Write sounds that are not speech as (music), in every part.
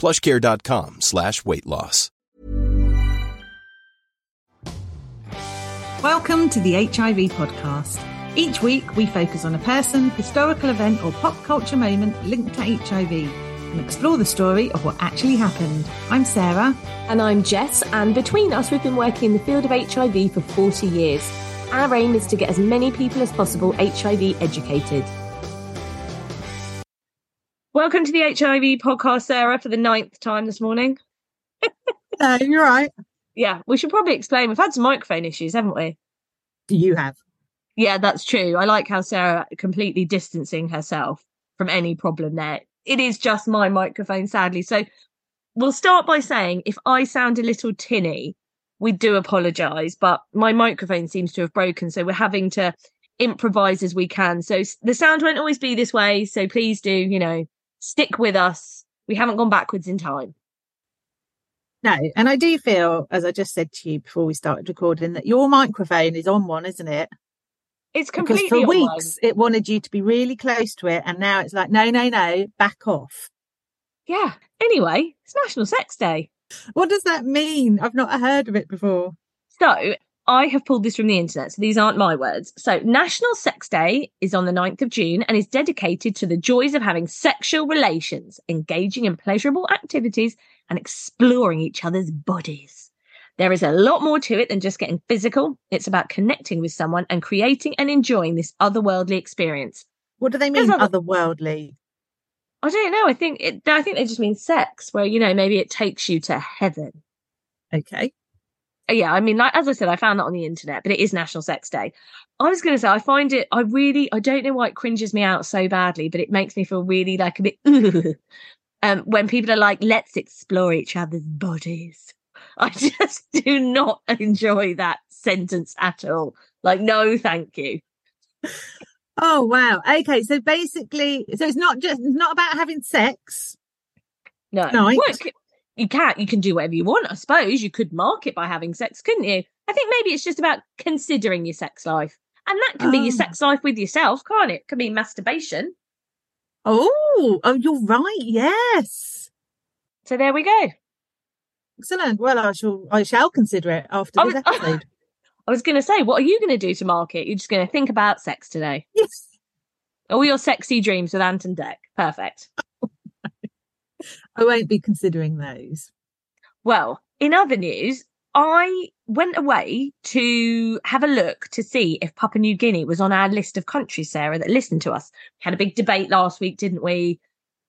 plushcare.com slash weight loss. Welcome to the HIV podcast. Each week we focus on a person, historical event or pop culture moment linked to HIV and explore the story of what actually happened. I'm Sarah. And I'm Jess, and between us, we've been working in the field of HIV for 40 years. Our aim is to get as many people as possible HIV educated. Welcome to the HIV podcast, Sarah, for the ninth time this morning. No, (laughs) uh, you're right. Yeah, we should probably explain. We've had some microphone issues, haven't we? You have. Yeah, that's true. I like how Sarah completely distancing herself from any problem there. It is just my microphone, sadly. So we'll start by saying if I sound a little tinny, we do apologize, but my microphone seems to have broken. So we're having to improvise as we can. So the sound won't always be this way. So please do, you know, stick with us. We haven't gone backwards in time. No, and I do feel, as I just said to you before we started recording, that your microphone is on one, isn't it? It's Because completely for on one. weeks it wanted you to be really close to it, and now it's like, no, no, no, back off. Yeah. Anyway, it's National Sex Day. What does that mean? I've not heard of it before. So I have pulled this from the internet, so these aren't my words. So National Sex Day is on the 9th of June and is dedicated to the joys of having sexual relations, engaging in pleasurable activities, and exploring each other's bodies. There is a lot more to it than just getting physical. It's about connecting with someone and creating and enjoying this otherworldly experience. What do they mean, other- otherworldly? I don't know. I think it, I think they just mean sex, where you know maybe it takes you to heaven. Okay. Yeah, I mean, like as I said, I found that on the internet, but it is National Sex Day. I was going to say, I find it, I really, I don't know why it cringes me out so badly, but it makes me feel really like a bit, (laughs) um, when people are like, let's explore each other's bodies. I (laughs) just do not enjoy that sentence at all. Like, no, thank you. Oh wow. Okay, so basically, so it's not just it's not about having sex. No, Night. Well, it you can't. You can do whatever you want, I suppose. You could mark it by having sex, couldn't you? I think maybe it's just about considering your sex life, and that can be your Oh. sex life with yourself, can't it? Can be masturbation. Oh, oh, you're right. Yes. So there we go. Excellent. Well, I shall I shall consider it after this (laughs) episode. I was going to say, what are you going to do to mark it? You're just going to think about sex today. yes. All your sexy dreams with Ant and Dec. Perfect. I won't be considering those. Well, in other news, I went away to have a look to see if Papua New Guinea was on our list of countries, Sarah, that listened to us. We had a big debate last week, didn't we?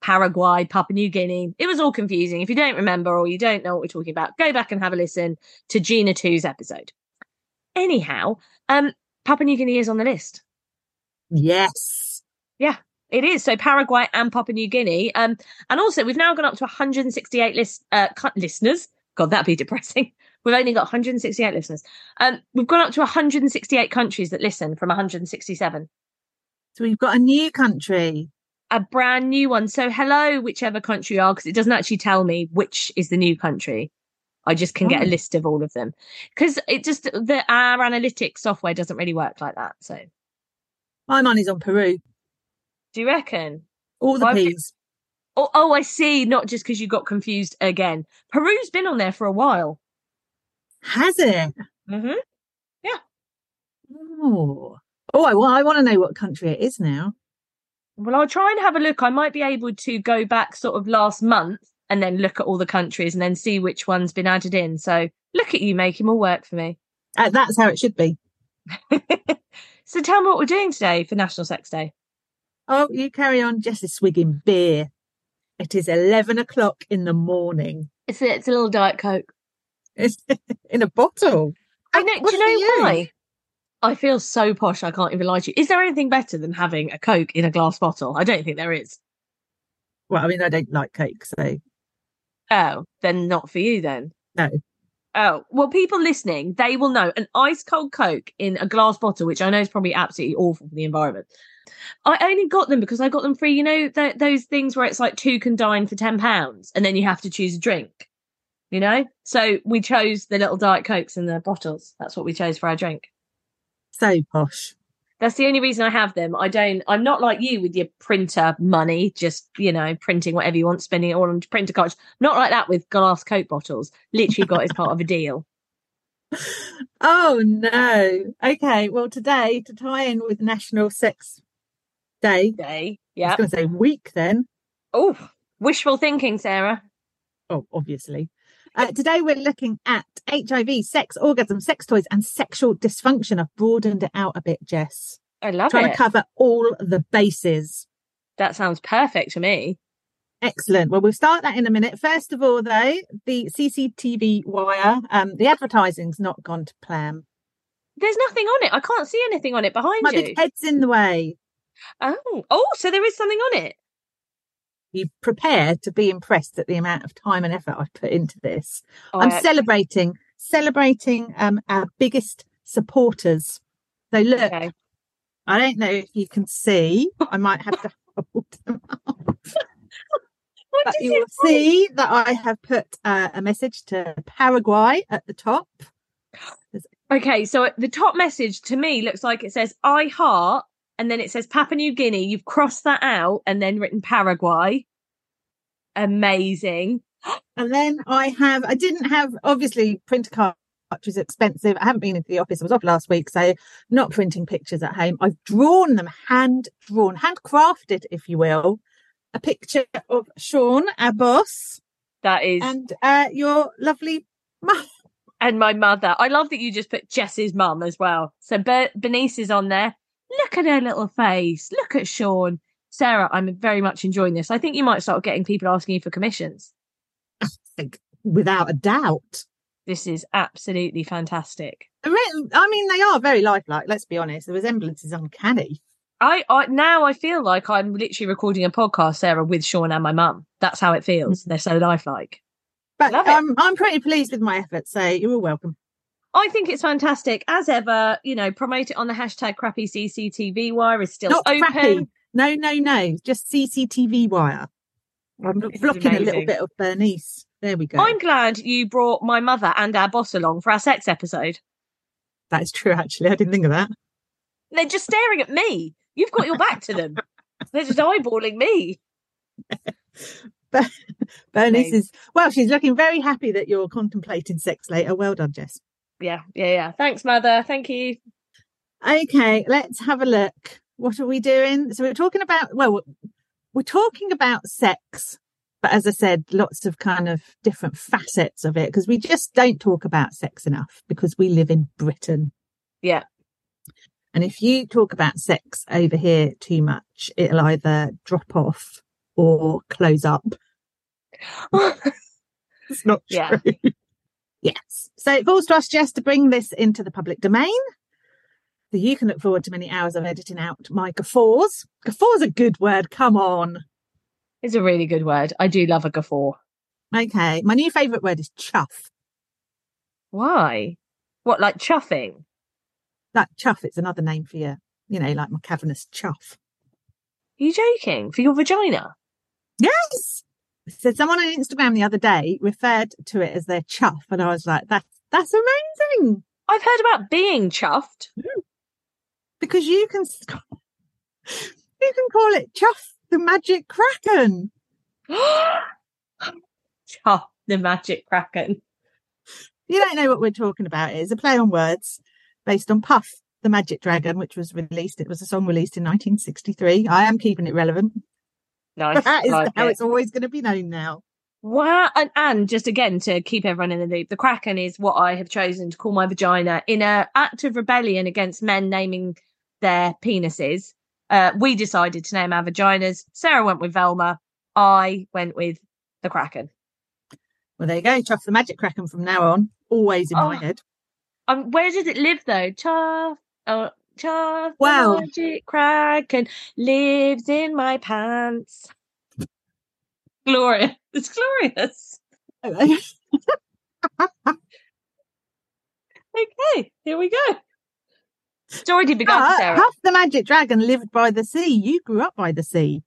Paraguay, Papua New Guinea. It was all confusing. If you don't remember or you don't know what we're talking about, go back and have a listen to Gina 2's episode. Anyhow, um, Papua New Guinea is on the list. Yes. Yeah, it is. So Paraguay and Papua New Guinea. Um, and also we've now gone up to 168 list, uh, listeners. God, that'd be depressing. (laughs) We've only got 168 listeners. Um, we've gone up to 168 countries that listen from 167. So we've got a new country. A brand new one. So hello, whichever country you are, because it doesn't actually tell me which is the new country. I just can get a Oh. list of all of them because it just the our analytics software doesn't really work like that. So, My money's on Peru. Do you reckon? All the peas. Oh, oh, I see. Not just because you got confused again. Peru's been on there for a while. Has it? Mm-hmm. Oh. Oh, I, well, I want to know what country it is now. Well, I'll try and have a look. I might be able to go back sort of last month and then look at all the countries and then see which one's been added in. So look at you making more work for me. Uh, that's how it should be. (laughs) so tell me what we're doing today for National Sex Day. Oh, you carry on. Jess is swigging beer. It is 11 o'clock in the morning. It's a, it's a little Diet Coke. It's (laughs) in a bottle. I know. Do you know you. why? I feel so posh. I can't even lie to you. Is there anything better than having a Coke in a glass bottle? I don't think there is. Well, I mean, I don't like Coke, so Oh, then not for you then. no. Oh, well, people listening, they will know an ice cold Coke in a glass bottle, which I know is probably absolutely awful for the environment. I only got them because I got them free. You know, th- those things where it's like two can dine for £10 and then you have to choose a drink, you know? So we chose the little Diet Cokes in the bottles. That's what we chose for our drink. So posh. That's the only reason I have them. I don't, I'm not like you with your printer money, just, you know, printing whatever you want, spending it all on printer cards. Not like that with glass Coke bottles. Literally got as part of a deal. (laughs) (laughs) Oh, no. Okay. Well, today, to tie in with National Sex Day, Day. Yeah. I was going to say week then. Oh, wishful thinking, Sarah. Oh, obviously. Uh, today we're looking at HIV, sex, orgasm, sex toys, and sexual dysfunction. I've broadened it out a bit, Jess. I love Trying it. to cover all the bases. that sounds perfect to me. Excellent. Well, we'll start that in a minute. First of all, though, the CCTV wire, um, the advertising's not gone to plan. There's nothing on it. I can't see anything on it behind My you. big head's in the way. Oh, oh, so there is something on it. You prepare to be impressed at the amount of time and effort I've put into this. Oh, I'm celebrating, celebrating um, our biggest supporters. So look, okay. I don't know if you can see. (laughs) I might have to hold them up. (laughs) What But you will see that I have put uh, a message to Paraguay at the top. (gasps) Okay, so the top message to me looks like it says I heart and then it says Papua New Guinea. You've crossed that out and then written Paraguay. Amazing. And then I have, I didn't have, obviously, printer card is expensive. I haven't been into the office. I was off last week, so not printing pictures at home. I've drawn them, hand drawn, handcrafted, if you will, a picture of Sean, our boss, That is and uh, your lovely mum. and my mother. I love that you just put Jess's mum as well. So Ber- Bernice is on there. Look at her little face. Look at Sean. Sarah, I'm very much enjoying this. I think you might start getting people asking you for commissions. Like, without a doubt. This is absolutely fantastic. I mean, they are very lifelike. Let's be honest. The resemblance is uncanny. I, I now I feel like I'm literally recording a podcast, Sarah, with Sean and my mum. That's how it feels. They're so lifelike. But it. um, I'm pretty pleased with my efforts. So you're all welcome. I think it's fantastic. As ever, you know, promote it on the hashtag crappy CCTV wire is still Not open. crappy. No, no, no. Just CCTV wire. I'm This blocking a little bit of Bernice. There we go. I'm glad you brought my mother and our boss along for our sex episode. That is true, actually. I didn't think of that. They're just staring at me. You've got your back to them. (laughs) They're just eyeballing me. Bernice is, well, she's looking very happy that you're contemplating sex later. Well done, Jess. Yeah, yeah, yeah. Thanks, mother. Thank you. Okay, let's have a look. What are we doing? So we're talking about, well, we're- talking about sex, but as I said, lots of kind of different facets of it because we just don't talk about sex enough because we live in Britain. Yeah. And if you talk about sex over here too much, it'll either drop off or close up. (laughs) It's not Yeah. true. Yes. So it falls to us just to bring this into the public domain. So you can look forward to many hours of editing out my guffaws. Guffaws a good word. Come on. it's a really good word. I do love a guffaw. Okay. My new favourite word is chuff. Why? What, like chuffing? That chuff, it's another name for your, You know, like my cavernous chuff. Are you joking? For your vagina? Yes. So someone on Instagram the other day referred to it as their chuff, and I was like, "That's that's amazing." I've heard about being chuffed. Hmm. because you can (laughs) you can call it chuff the magic kraken (gasps) chuff the magic kraken. you don't know what we're talking about it's a play on words based on puff the magic dragon which was released it was a song released in 1963 i am keeping it relevant Nice. that is like how it. it's always going to be known now Wow. And, and just again, to keep everyone in the loop, the Kraken is what I have chosen to call my vagina in a act of rebellion against men naming their penises. Uh, we decided to name our vaginas. Sarah went with Velma. I went with the Kraken. well there you go chuff the magic kraken from now on always in my Oh. head Um, where does it live though? Chuff, oh, Chuff, Wow. the magic Kraken lives in my pants. Glorious. It's glorious. (laughs) Okay, here we go. It's already ah, begun, But Sarah. Puff the magic dragon lived by the sea you grew up by the sea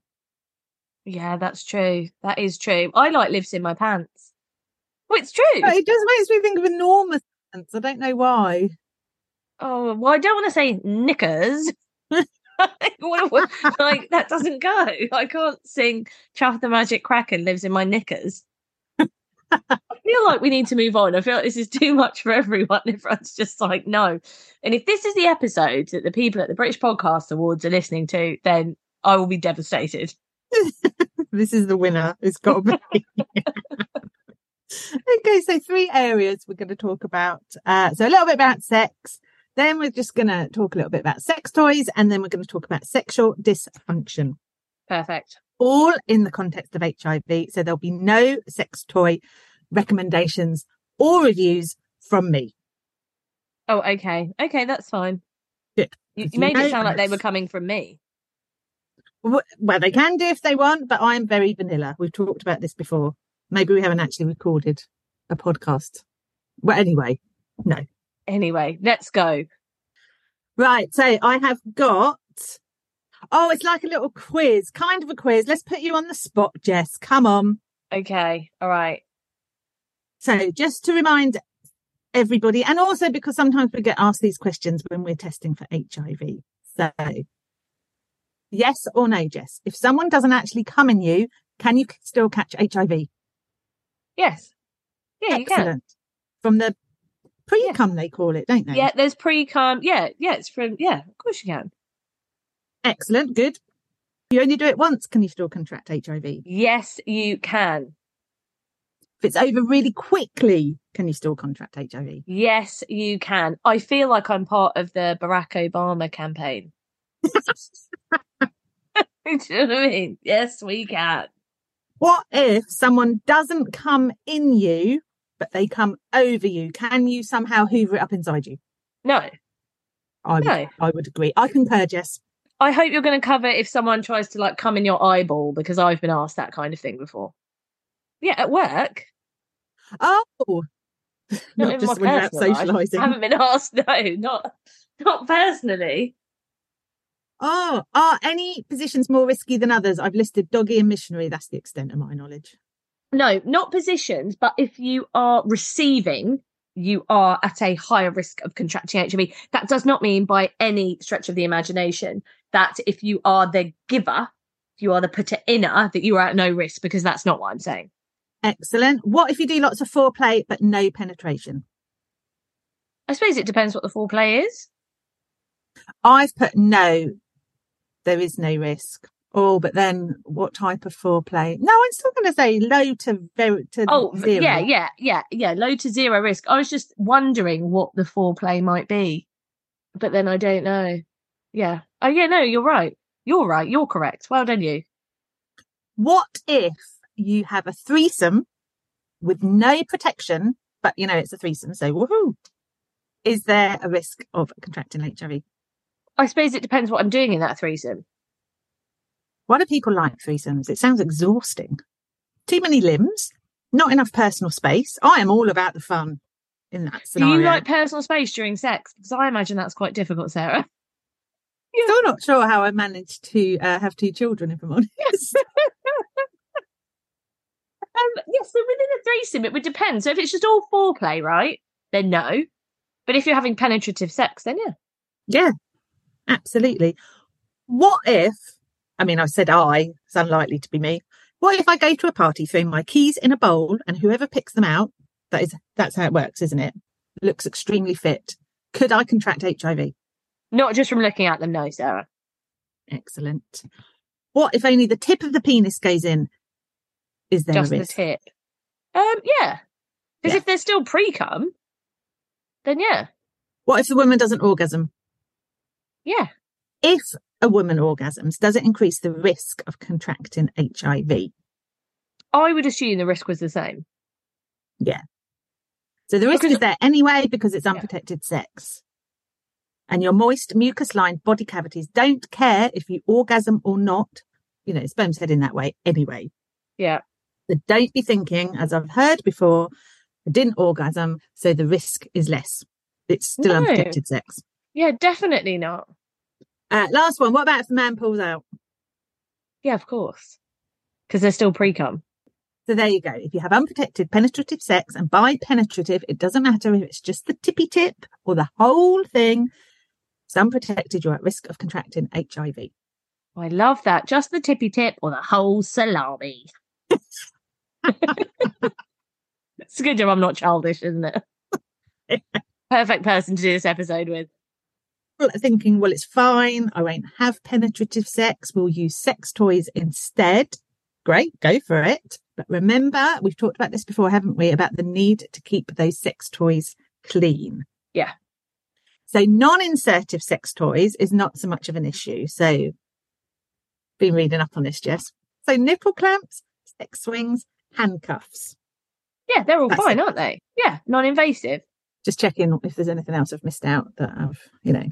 Yeah, that's true. That is true. I like lives in my pants. Well, it's true. But it just makes me think of enormous pants. i don't know why Oh, well, I don't want to say knickers. (laughs) Like that doesn't go. I can't sing "Chuff the Magic Kraken" lives in my knickers. I feel like we need to move on. I feel like this is too much for everyone. Everyone's just like, no. And if this is the episode that the people at the British Podcast Awards are listening to, then I will be devastated. (laughs) this is the winner. It's got to be. (laughs) okay, so three areas we're going to talk about. Uh, so a little bit about sex. Then we're just going to talk a little bit about sex toys, and then we're going to talk about sexual dysfunction, Perfect. all in the context of HIV. So there'll be no sex toy recommendations or reviews from me. Oh, okay. Okay, that's fine. You, you made you it sound like they were coming from me. Well, they can do if they want, but I'm very vanilla. We've talked about this before. Maybe we haven't actually recorded a podcast. Well, anyway, no. Anyway, let's go. Right. So I have got. Oh, it's like a little quiz, kind of a quiz. Let's put you on the spot, Jess. Come on. Okay. All right. So just to remind everybody, and also because sometimes we get asked these questions when we're testing for HIV. So yes or no, Jess? If someone doesn't actually come in you, can you still catch HIV? Yes. Yeah, you can. Excellent. From the pre-cum, they call it, don't they? Yeah, there's pre-cum. Yeah, yeah, it's from. Yeah, of course you can. Excellent. Good. You only do it once, can you still contract HIV? Yes, you can. If it's over really quickly, can you still contract HIV? Yes, you can. I feel like I'm part of the Barack Obama campaign. (laughs) Do you know what I mean? Yes, we can. What if someone doesn't come in you, but they come over you? Can you somehow hoover it up inside you? No, I would, No. I would agree. I concur, Jess. I hope you're going to cover if someone tries to like come in your eyeball because I've been asked that kind of thing before. Yeah, at work. Oh, (laughs) Not not just when you're out socialising. I haven't been asked. (laughs) No, not not personally. Oh, are any positions more risky than others? I've listed doggy and missionary. That's the extent of my knowledge. No, not positions, but if you are receiving, you are at a higher risk of contracting HIV. That does not mean by any stretch of the imagination that if you are the giver, if you are the putter inner, that you are at no risk, because that's not what I'm saying. Excellent. What if you do lots of foreplay but no penetration? I suppose it depends what the foreplay is. I've put no. There is no risk. Oh, but then what type of foreplay? No, I'm still going to say low to very to Oh, zero. yeah, yeah, yeah, yeah. Low to zero risk. I was just wondering what the foreplay might be, but then I don't know. Yeah. Oh, yeah. No, you're right. You're right. You're correct. Well done, you. What if you have a threesome with no protection, but you know it's a threesome, so woohoo! Is there a risk of contracting HIV? I suppose it depends what I'm doing in that threesome. Why do people like threesomes? It sounds exhausting. Too many limbs, not enough personal space. I am all about the fun in that scenario. Do you like personal space during sex? Because I imagine that's quite difficult, Sarah. Yeah. (laughs) Still not sure how I managed to uh, have two children, if I'm honest. (laughs) Um, yes, so within a threesome, it would depend. So if it's just all foreplay, right, then no. But if you're having penetrative sex, then yeah. Yeah, absolutely. What if, I mean, I said I, it's unlikely to be me. What if I go to a party, throw my keys in a bowl, and whoever picks them out, that is, that's how it works, isn't it? Looks extremely fit. Could I contract HIV? Not just from looking at them, no, Sarah. Excellent. What if only the tip of the penis goes in? Is there just a the tip. Um, yeah. Because Yeah. if there's still pre cum, then yeah, What if the woman doesn't orgasm? yeah. If a woman orgasms, does it increase the risk of contracting HIV? I would assume the risk was the same. Yeah. So the risk Because- is there anyway because it's Yeah. unprotected sex. And your moist, mucus lined body cavities don't care if you orgasm or not. You know, sperm's heading that way anyway. Yeah. So don't be thinking, as I've heard before, I didn't orgasm, so the risk is less. It's still No. unprotected sex. Yeah, definitely not. Uh, last one. What about if the man pulls out? Yeah, of course. Because they're still pre cum. So there you go. If you have unprotected penetrative sex, and by penetrative, it doesn't matter if it's just the tippy tip or the whole thing. It's unprotected. You're at risk of contracting HIV. I love that. Just the tippy tip or the whole salami. (laughs) it's a good job I'm not childish, isn't it? (laughs) Perfect person to do this episode with. Thinking, well, it's fine. I won't have penetrative sex. We'll use sex toys instead. Great, go for it. But remember, we've talked about this before, haven't we? About the need to keep those sex toys clean. Yeah. So non-insertive sex toys is not so much of an issue. So been reading up on this, Jess. So nipple clamps, sex swings, handcuffs. Yeah, they're all That's fine, it. aren't they? Yeah, non invasive. Just checking if there's anything else I've missed out that I've, you know.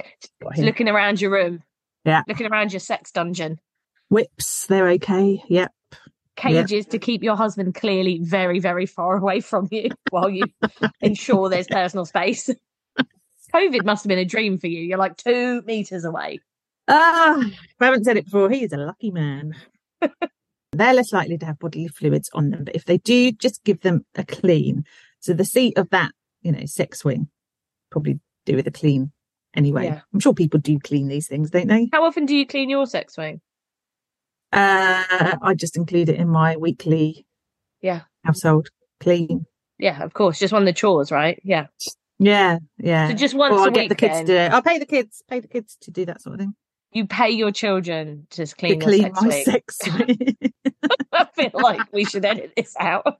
Looking around your room. Yeah. Looking around your sex dungeon. Whips, they're okay. Yep. Cages to keep your husband clearly very, very far (laughs) away from you while you ensure there's personal space. (laughs) COVID must have been a dream for you. You're like two meters away. Ah, if I haven't said it before, he is a lucky man. (laughs) They're less likely to have bodily fluids on them, but if they do, just give them a clean. So the seat of that, you know, sex swing, probably do with a clean anyway. Yeah. I'm sure people do clean these things, don't they? How often do you clean your sex swing? Uh, I just include it in my weekly Yeah. household clean. Yeah, of course. Just one of the chores, right? Yeah. Yeah, yeah. So just once or a I'll week. get the kids to do it. I'll pay the kids, pay the kids to do that sort of thing. You pay your children to To clean, your clean sex my swing. sex (laughs) swing. I feel like we should edit this out.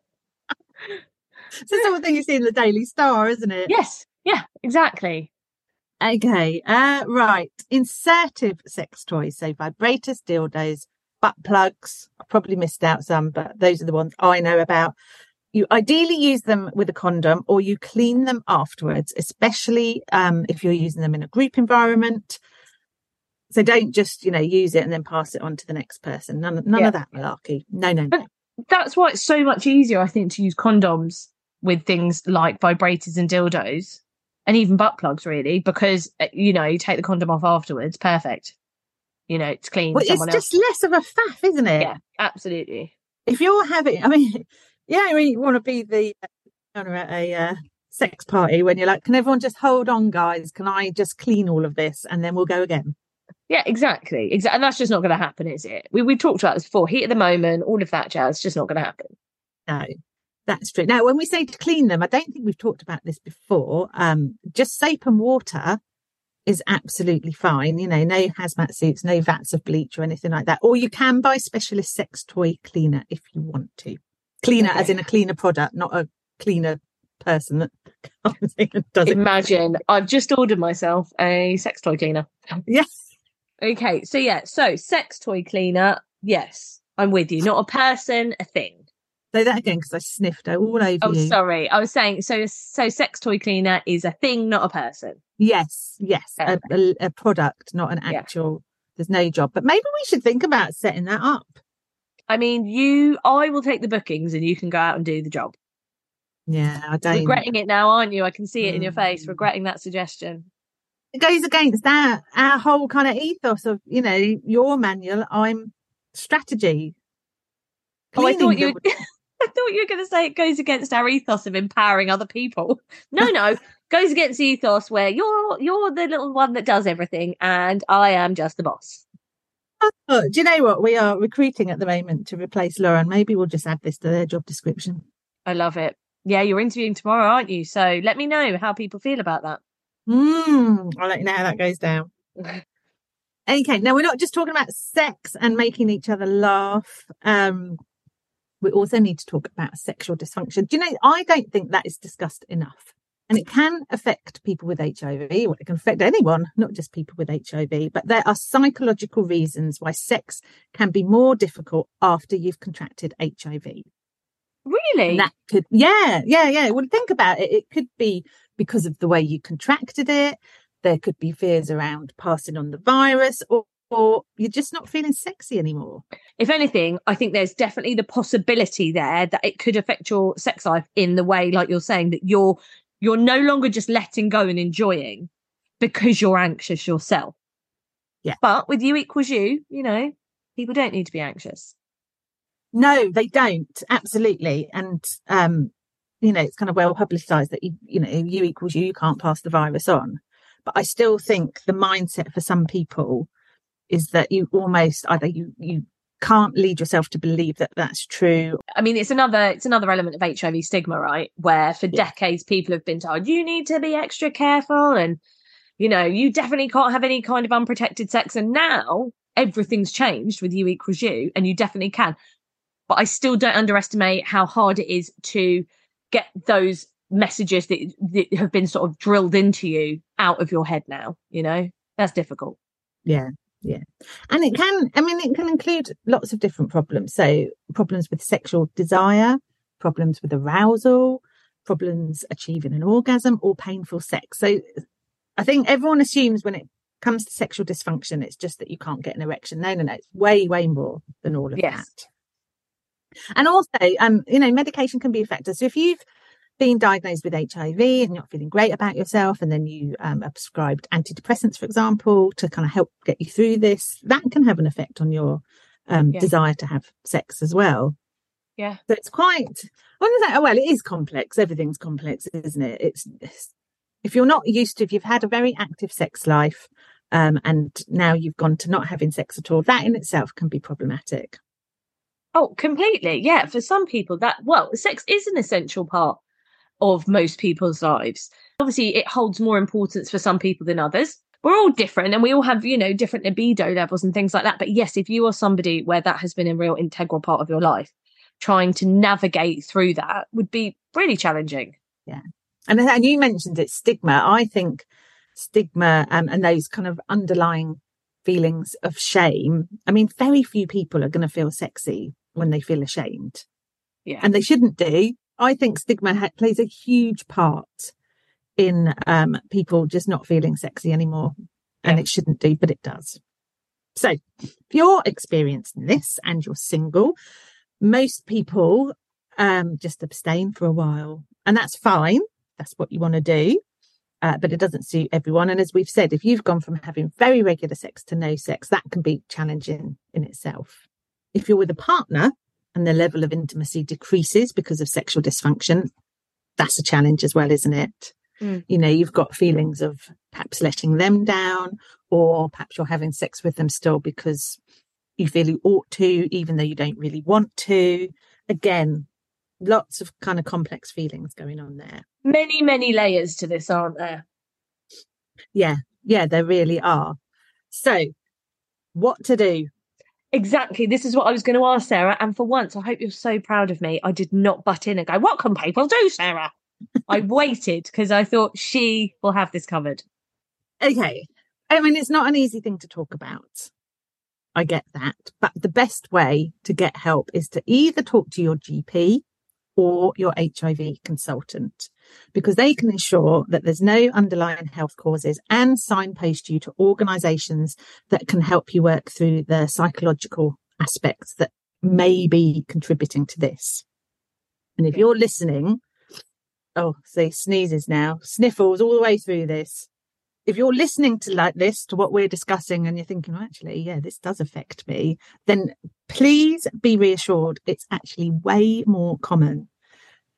It's the sort of thing you see in the Daily Star, isn't it? Yes. Yeah, exactly. Okay, uh, right. Insertive sex toys, so vibrators, dildos, butt plugs. I probably missed out some, but those are the ones I know about. You ideally use them with a condom or you clean them afterwards, especially um, if you're using them in a group environment. So don't just, you know, use it and then pass it on to the next person. None, none Yeah. of that malarkey. No, no, no. That's why it's so much easier, I think, to use condoms with things like vibrators and dildos and even butt plugs, really, because, uh, you know, you take the condom off afterwards. Perfect. You know, it's clean. Well, it's just else. less of a faff, isn't it? Yeah, absolutely. if you're having, I mean, yeah, I mean, you want to be the owner at a uh, sex party when you're like, can everyone just hold on, guys? Can I just clean all of this and then we'll go again? Yeah, exactly. Exactly. And that's just not going to happen, is it? We, we've talked about this before. Heat at the moment, all of that jazz, just not going to happen. No, that's true. Now, when we say to clean them, I don't think we've talked about this before. Um, just soap and water is absolutely fine. You know, no hazmat suits, no vats of bleach or anything like that. Or you can buy specialist sex toy cleaner if you want to. Cleaner as in a cleaner product, not a cleaner person that comes (laughs) in and does it. Imagine I've just ordered myself a sex toy cleaner. Yes. Okay, so yeah, so sex toy cleaner, yes, I'm with you. Not a person, a thing. Say that again because I sniffed all over Oh, you. sorry. I was saying so. So sex toy cleaner is a thing, not a person. Yes, yes, a, Okay. a, a product, not an Yeah. actual. There's no job, but maybe we should think about setting that up. I mean, you. I will take the bookings, and you can go out and do the job. Yeah, I don't. Regretting it now, aren't you? I can see it in your face. Mm. Regretting that suggestion. It goes against that our whole kind of ethos of you know your manual. I'm strategy. Oh, I thought you. (laughs) I thought you were going to say it goes against our ethos of empowering other people. (laughs) No, no, goes against the ethos where you're you're the little one that does everything, and I am just the boss. Oh, do you know what? We are recruiting at the moment to replace Lauren. Maybe we'll just add this to their job description. I love it. Yeah, you're interviewing tomorrow, aren't you? So let me know how people feel about that. Mm, I'll let you know how that goes down. (laughs) okay, now we're not just talking about sex and making each other laugh. Um, we also need to talk about sexual dysfunction. Do you know, I don't think that is discussed enough. And it can affect people with HIV, well, it can affect anyone, not just people with HIV, but there are psychological reasons why sex can be more difficult after you've contracted HIV. Really? And that could, yeah, yeah, yeah. Well, think about it. It could be because of the way you contracted it. There could be fears around passing on the virus or, or you're just not feeling sexy anymore. If anything, I think there's definitely the possibility there that it could affect your sex life in the way, like you're saying, that you're you're no longer just letting go and enjoying because you're anxious yourself. Yeah. But with U equals U, you know, people don't need to be anxious. No, they don't. Absolutely. And, um, you know, it's kind of well publicized that you, you know, U equals U, you can't pass the virus on. But I still think the mindset for some people is that you almost either you, you can't lead yourself to believe that that's true. I mean, it's another it's another element of HIV stigma, right? Where for Yeah. decades people have been told you need to be extra careful, and you know you definitely can't have any kind of unprotected sex. And now everything's changed with U equals U, and you definitely can. But I still don't underestimate how hard it is to get those messages that, that have been sort of drilled into you out of your head now. You know that's difficult. Yeah. Yeah. And it can, I mean, it can include lots of different problems. So problems with sexual desire, problems with arousal, problems achieving an orgasm or painful sex. So I think everyone assumes when it comes to sexual dysfunction, it's just that you can't get an erection. No, no, no. It's way, way more than all of Yes. that. And also, um, you know, medication can be a factor. So if you've been diagnosed with HIV and you're not feeling great about yourself, and then you um, are prescribed antidepressants, for example, to kind of help get you through this, that can have an effect on your um, Yeah. desire to have sex as well. Yeah. So it's quite, I wouldn't say, oh, well, it is complex. Everything's complex, isn't it? It's, it's if you're not used to, if you've had a very active sex life, um, and now you've gone to not having sex at all, that in itself can be problematic. Oh, completely. Yeah. For some people, that, well, sex is an essential part of most people's lives. Obviously, it holds more importance for some people than others. We're all different and we all have, you know, different libido levels and things like that. But yes, if you are somebody where that has been a real integral part of your life, trying to navigate through that would be really challenging. Yeah. And, and you mentioned it, stigma. I think stigma um, and those kind of underlying feelings of shame. I mean, very few people are going to feel sexy when they feel ashamed, Yeah. and they shouldn't do. I think stigma ha- plays a huge part in um, people just not feeling sexy anymore, and it shouldn't do, but it does. So, if you're experiencing this and you're single, most people um, just abstain for a while, and that's fine. That's what you want to do. Uh, but it doesn't suit everyone. And as we've said, if you've gone from having very regular sex to no sex, that can be challenging in itself. If you're with a partner and the level of intimacy decreases because of sexual dysfunction, that's a challenge as well, isn't it? Mm. You know, you've got feelings of perhaps letting them down, or perhaps you're having sex with them still because you feel you ought to, even though you don't really want to. Again, lots of kind of complex feelings going on there. Many, many layers to this, aren't there? Yeah, yeah, there really are. So, what to do? Exactly. This is what I was going to ask Sarah. And for once, I hope you're so proud of me. I did not butt in and go, What can people do, Sarah? I (laughs) waited because I thought she will have this covered. Okay. I mean, it's not an easy thing to talk about. I get that. But the best way to get help is to either talk to your GP or your HIV consultant because they can ensure that there's no underlying health causes and signpost you to organizations that can help you work through the psychological aspects that may be contributing to this. And if you're listening, oh, see, sneezes now, sniffles all the way through this. if you're listening to like this to what we're discussing and you're thinking well, actually yeah this does affect me then please be reassured it's actually way more common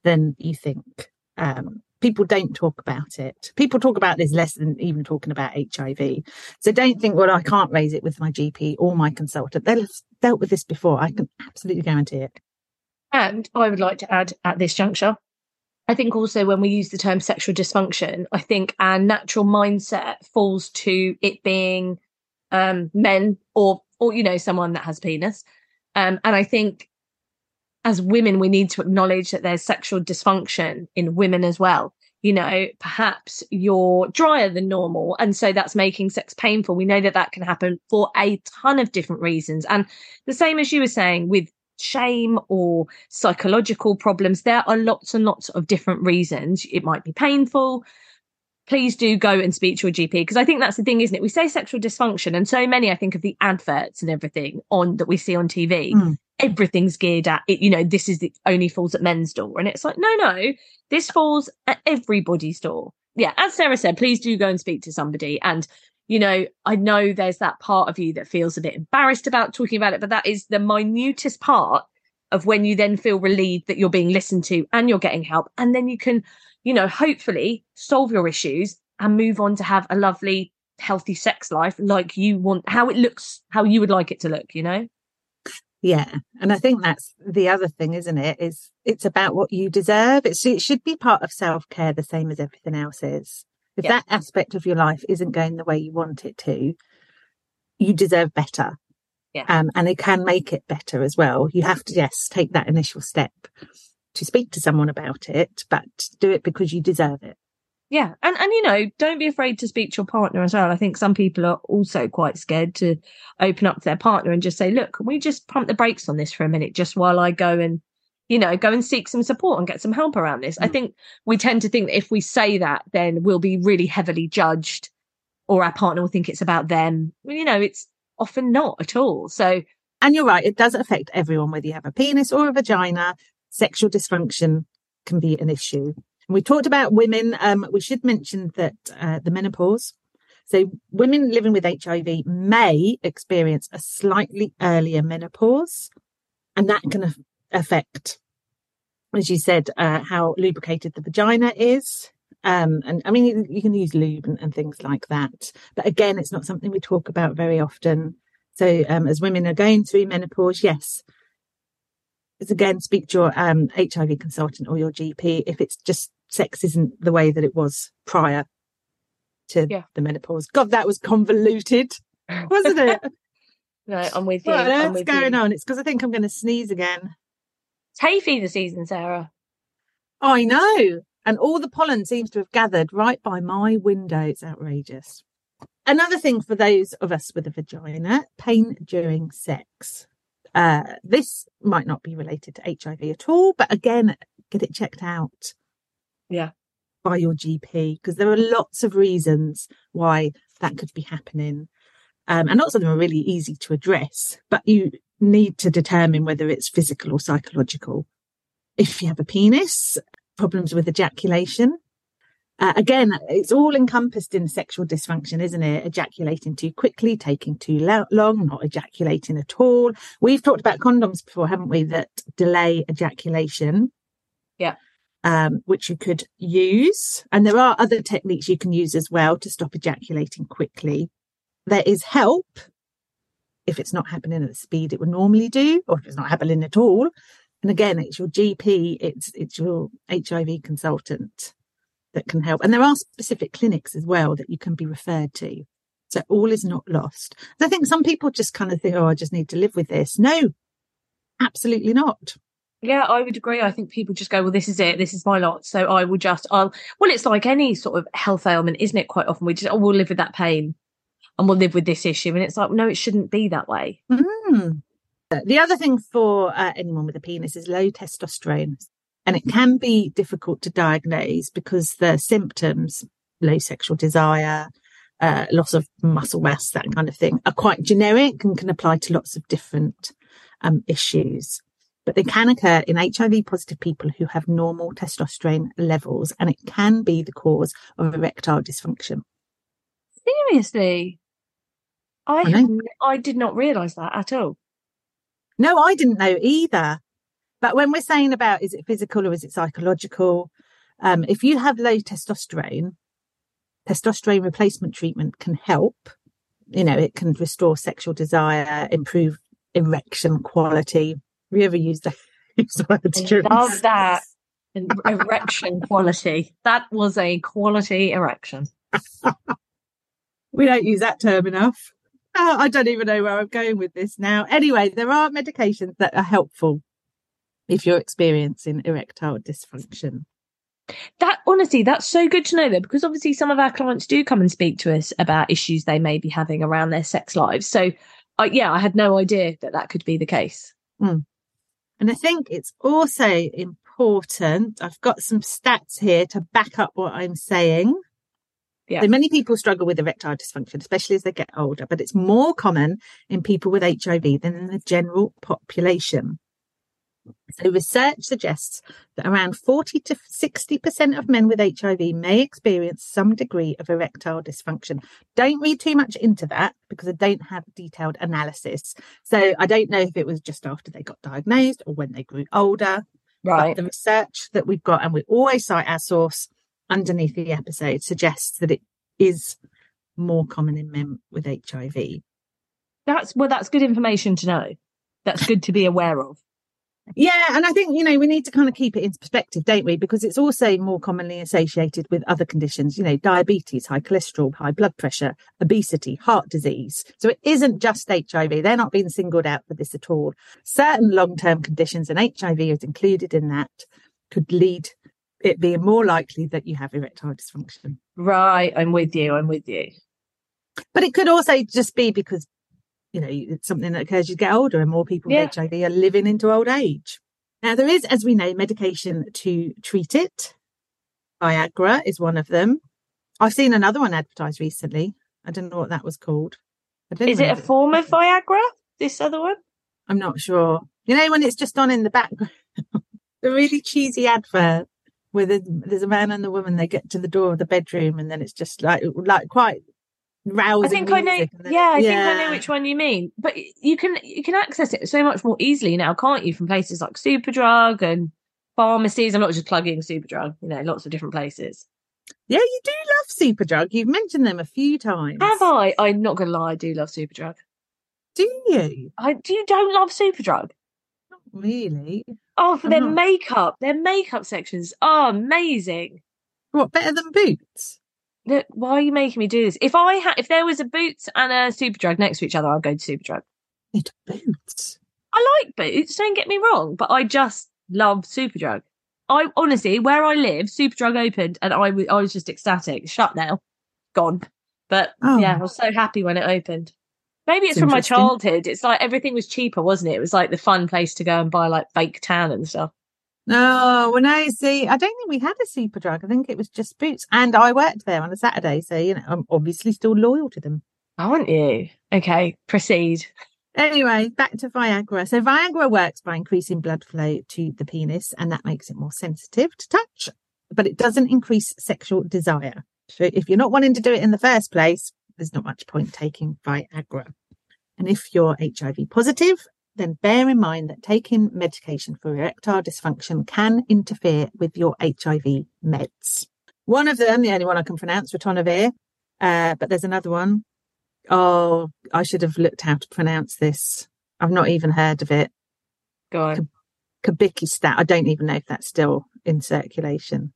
than you think um, people don't talk about it. People talk about this less than even talking about hiv so don't think well i can't raise it with my gp or my consultant. They've dealt with this before. I can absolutely guarantee it. And i would like to add at this juncture I think also when we use the term sexual dysfunction, I think our natural mindset falls to it being um, men or or you know someone that has penis, um, and I think as women we need to acknowledge that there's sexual dysfunction in women as well. You know, perhaps you're drier than normal, and so that's making sex painful. We know that that can happen for a ton of different reasons, and the same as you were saying with shame or psychological problems. There are lots and lots of different reasons. It might be painful. Please do go and speak to your GP because I think that's the thing, isn't it? We say sexual dysfunction, and so many, I think, of the adverts and everything on that we see on TV, mm. Everything's geared at it. You know, this is the only falls at men's door, and it's like, no, no, this falls at everybody's door. Yeah, as Sarah said, please do go and speak to somebody and you know, I know there's that part of you that feels a bit embarrassed about talking about it, but that is the minutest part of when you then feel relieved that you're being listened to and you're getting help. And then you can, you know, hopefully solve your issues and move on to have a lovely, healthy sex life like you want, how it looks, how you would like it to look, you know? Yeah. And I think that's the other thing, isn't it? Is it's about what you deserve. It's, it should be part of self care, the same as everything else is. If that aspect of your life isn't going the way you want it to, you deserve better. Yeah. Um, and it can make it better as well. You have to, yes, take that initial step to speak to someone about it, but do it because you deserve it. Yeah. And, and, you know, don't be afraid to speak to your partner as well. I think some people are also quite scared to open up to their partner and just say, look, can we just pump the brakes on this for a minute just while I go and you know, go and seek some support and get some help around this. Mm. I think we tend to think that if we say that, then we'll be really heavily judged or our partner will think it's about them. Well, you know, it's often not at all. So, and you're right, it does affect everyone, whether you have a penis or a vagina. Sexual dysfunction can be an issue. We talked about women. Um, we should mention that uh, the menopause. So, women living with HIV may experience a slightly earlier menopause, and that can affect, as you said, uh, how lubricated the vagina is. Um, and I mean, you, you can use lube and, and, things like that. But again, it's not something we talk about very often. So, um, as women are going through menopause, yes, it's again, speak to your um, HIV consultant or your GP if it's just sex isn't the way that it was prior to yeah. the menopause. God, that was convoluted, (laughs) wasn't it? no, I'm with you. what's going you. on? It's because I think I'm going to sneeze again. It's hay fever season, Sarah. I know. And all the pollen seems to have gathered right by my window. It's outrageous. Another thing for those of us with a vagina, pain during sex. Uh, this might not be related to HIV at all, but again, get it checked out. Yeah. By your GP, because there are lots of reasons why that could be happening. Um, and lots of them are really easy to address, but you need to determine whether it's physical or psychological. If you have a penis, problems with ejaculation. Uh, again, it's all encompassed in sexual dysfunction, isn't it? Ejaculating too quickly, taking too long, not ejaculating at all. We've talked about condoms before, haven't we? That delay ejaculation. Yeah. Um, which you could use. And there are other techniques you can use as well to stop ejaculating quickly. There is help if it's not happening at the speed it would normally do, or if it's not happening at all. And again, it's your GP, it's it's your HIV consultant that can help. And there are specific clinics as well that you can be referred to. So all is not lost. I think some people just kind of think, oh, I just need to live with this. No, absolutely not. Yeah, I would agree. I think people just go, well, this is it. This is my lot. So I will just, I'll, well, it's like any sort of health ailment, isn't it? Quite often we just, oh, we'll live with that pain and we'll live with this issue. And it's like, no, it shouldn't be that way. Mm. The other thing for uh, anyone with a penis is low testosterone. And it can be difficult to diagnose because the symptoms, low sexual desire, uh, loss of muscle mass, that kind of thing, are quite generic and can apply to lots of different um, issues. But they can occur in HIV positive people who have normal testosterone levels, and it can be the cause of erectile dysfunction. Seriously, I I know. had n- I did not realise that at all. No, I didn't know either. But when we're saying about is it physical or is it psychological, um, if you have low testosterone, testosterone replacement treatment can help. You know, it can restore sexual desire, improve erection quality. Have you ever used that? (laughs) I love that (laughs) erection quality. That was a quality erection. We don't use that term enough. Oh, I don't even know where I'm going with this now. Anyway, there are medications that are helpful if you're experiencing erectile dysfunction. That honestly, that's so good to know though, because obviously some of our clients do come and speak to us about issues they may be having around their sex lives. So, uh, yeah, I had no idea that that could be the case. And I think it's also important. I've got some stats here to back up what I'm saying. Yeah. So many people struggle with erectile dysfunction, especially as they get older, but it's more common in people with HIV than in the general population. So research suggests that around 40 to 60% of men with HIV may experience some degree of erectile dysfunction. Don't read too much into that because I don't have detailed analysis. So I don't know if it was just after they got diagnosed or when they grew older. But the research that we've got, and we always cite our source underneath the episode, suggests that it is more common in men with HIV. That's well, that's good information to know. That's good to be aware of. Yeah, and I think, you know, we need to kind of keep it in perspective, don't we? Because it's also more commonly associated with other conditions, you know, diabetes, high cholesterol, high blood pressure, obesity, heart disease. So it isn't just HIV. They're not being singled out for this at all. Certain long term conditions, and HIV is included in that, could lead it being more likely that you have erectile dysfunction. Right, I'm with you. I'm with you. But it could also just be because, you know, it's something that occurs as you get older and more people Yeah. with HIV are living into old age. Now, there is, as we know, medication to treat it. Viagra is one of them. I've seen another one advertised recently. I don't know what that was called. Is it a form of Viagra? This other one? I'm not sure. You know, when it's just on in the background, (laughs) the really cheesy advert where there's, there's a man and a woman, they get to the door of the bedroom and then it's just like, like quite rousing. I think I know. music and then- Yeah, I think I know which one you mean. But you can you can access it so much more easily now, can't you? From places like Superdrug and pharmacies. I'm not just plugging Superdrug. You know, lots of different places. Yeah, you do love Superdrug. You've mentioned them a few times. Have I? I'm not gonna lie. I do love Superdrug. Do you? I do. You don't love Superdrug? Not really. Oh, for I'm their not. makeup. Their makeup sections are amazing. What, better than Boots? Look, why are you making me do this? If I had, if there was a Boots and a Superdrug next to each other, I'd go to Superdrug. It's Boots. I like Boots, don't get me wrong, but I just love Superdrug. I honestly, where I live, Superdrug opened and I wa- I was just ecstatic. Shut now, gone. But Oh. yeah, I was so happy when it opened. Maybe it's It's from my childhood. It's like everything was cheaper, wasn't it? It was like the fun place to go and buy like fake tan and stuff. No, well, no, see, I don't think we had a Superdrug. I think it was just Boots. And I worked there on a Saturday. So, you know, I'm obviously still loyal to them. Aren't you? Okay, proceed. Anyway, back to Viagra. So Viagra works by increasing blood flow to the penis and that makes it more sensitive to touch, but it doesn't increase sexual desire. So if you're not wanting to do it in the first place, there's not much point taking Viagra. And if you're HIV positive, then bear in mind that taking medication for erectile dysfunction can interfere with your HIV meds. One of them, the only one I can pronounce, ritonavir, uh, but there's another one Oh, I should have looked how to pronounce this. I've not even heard of it. Go on. Cobicistat. I don't even know if that's still in circulation.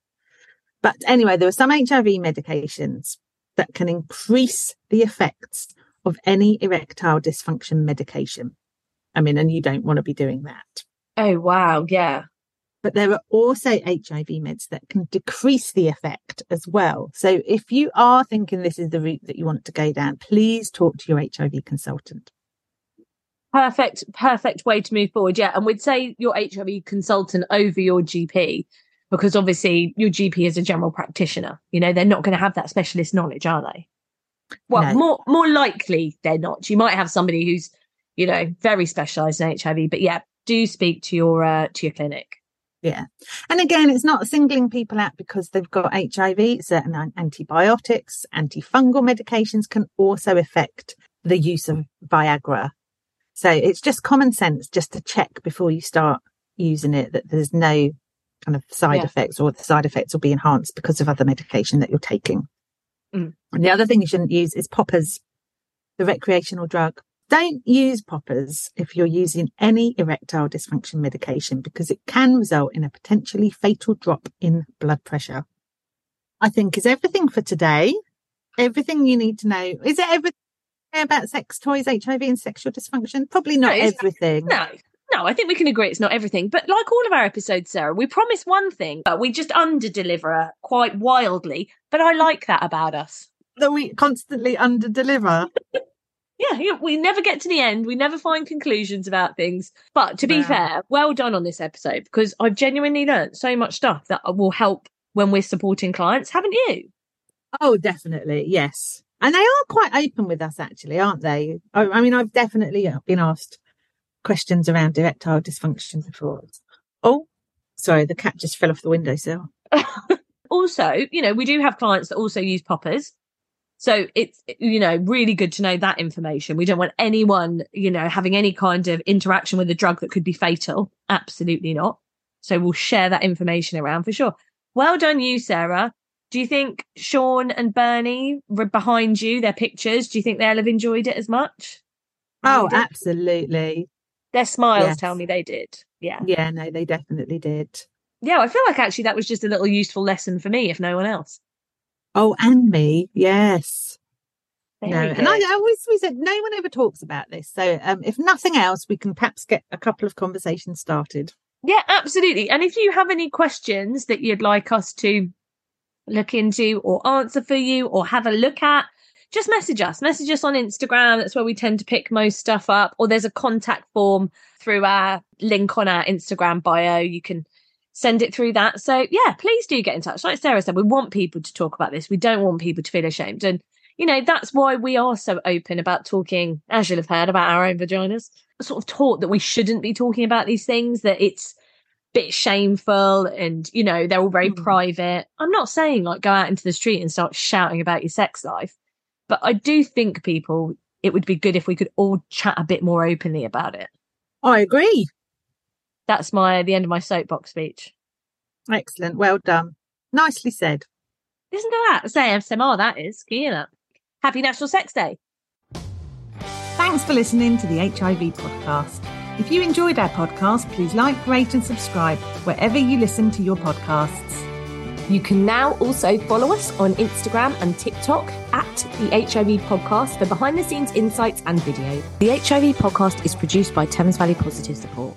But anyway, there are some HIV medications that can increase the effects of any erectile dysfunction medication. I mean, and you don't want to be doing that. Oh wow, yeah. But there are also HIV meds that can decrease the effect as well. So if you are thinking this is the route that you want to go down, please talk to your HIV consultant. Perfect, perfect way to move forward. Yeah. And we'd say your HIV consultant over your GP because obviously your GP is a general practitioner. You know, they're not going to have that specialist knowledge, are they? Well, No. more more likely they're not. You might have somebody who's, you know, very specialized in HIV, but yeah, do speak to your uh, to your clinic. Yeah. And again, it's not singling people out because they've got HIV. Certain antibiotics, antifungal medications can also affect the use of Viagra. So it's just common sense just to check before you start using it that there's no kind of side yeah. effects or the side effects will be enhanced because of other medication that you're taking. Mm. And the other thing you shouldn't use is poppers, the recreational drug. Don't use poppers if you're using any erectile dysfunction medication because it can result in a potentially fatal drop in blood pressure. I think is everything for today. Everything you need to know. Is it everything about sex toys, HIV and sexual dysfunction? Probably not no, everything. No, no, I think we can agree it's not everything. But like all of our episodes, Sarah, we promise one thing, but we just under deliver quite wildly. But I like that about us. That we constantly under deliver. (laughs) yeah, we never get to the end. We never find conclusions about things. But to be fair, well done on this episode because I've genuinely learned so much stuff that will help when we're supporting clients, haven't you? Oh, definitely. Yes. And they are quite open with us, actually, aren't they? I, I mean, I've definitely uh, been asked questions around erectile dysfunction before. Oh, sorry, the cat just fell off the windowsill. (laughs) also, you know, we do have clients that also use poppers. So it's, you know, really good to know that information. We don't want anyone, you know, having any kind of interaction with a drug that could be fatal. Absolutely not. So we'll share that information around for sure. Well done, you, Sarah. Do you think Sean and Bernie were behind you, their pictures, do you think they'll have enjoyed it as much? Oh, absolutely. Their smiles yes. tell me they did. Yeah. Yeah, no, they definitely did. Yeah, I feel like actually that was just a little useful lesson for me, if no one else. Oh, and me, yes. Very no, good. and I, I always we said no one ever talks about this. So, um, if nothing else, we can perhaps get a couple of conversations started. Yeah, absolutely. And if you have any questions that you'd like us to look into or answer for you or have a look at, just message us. Message us on Instagram. That's where we tend to pick most stuff up. Or there's a contact form through our link on our Instagram bio. You can send it through that. So yeah, please do get in touch. Like Sarah said, we want people to talk about this. We don't want people to feel ashamed. And you know, that's why we are so open about talking, as you'll have heard, about our own vaginas. Sort of taught that we shouldn't be talking about these things, that it's a bit shameful and you know they're all very mm. private i'm not saying like go out into the street and start shouting about your sex life but I do think people, it would be good if we could all chat a bit more openly about it. I agree. That's my the end of my soapbox speech. Excellent. Well done. Nicely said. Isn't that say ASMR that is? Can you that? Happy National Sex Day. Thanks for listening to the HIV podcast. If you enjoyed our podcast, please like, rate, and subscribe wherever you listen to your podcasts. You can now also follow us on Instagram and TikTok at the HIV Podcast for behind the scenes insights and video. The HIV Podcast is produced by Thames Valley Positive Support.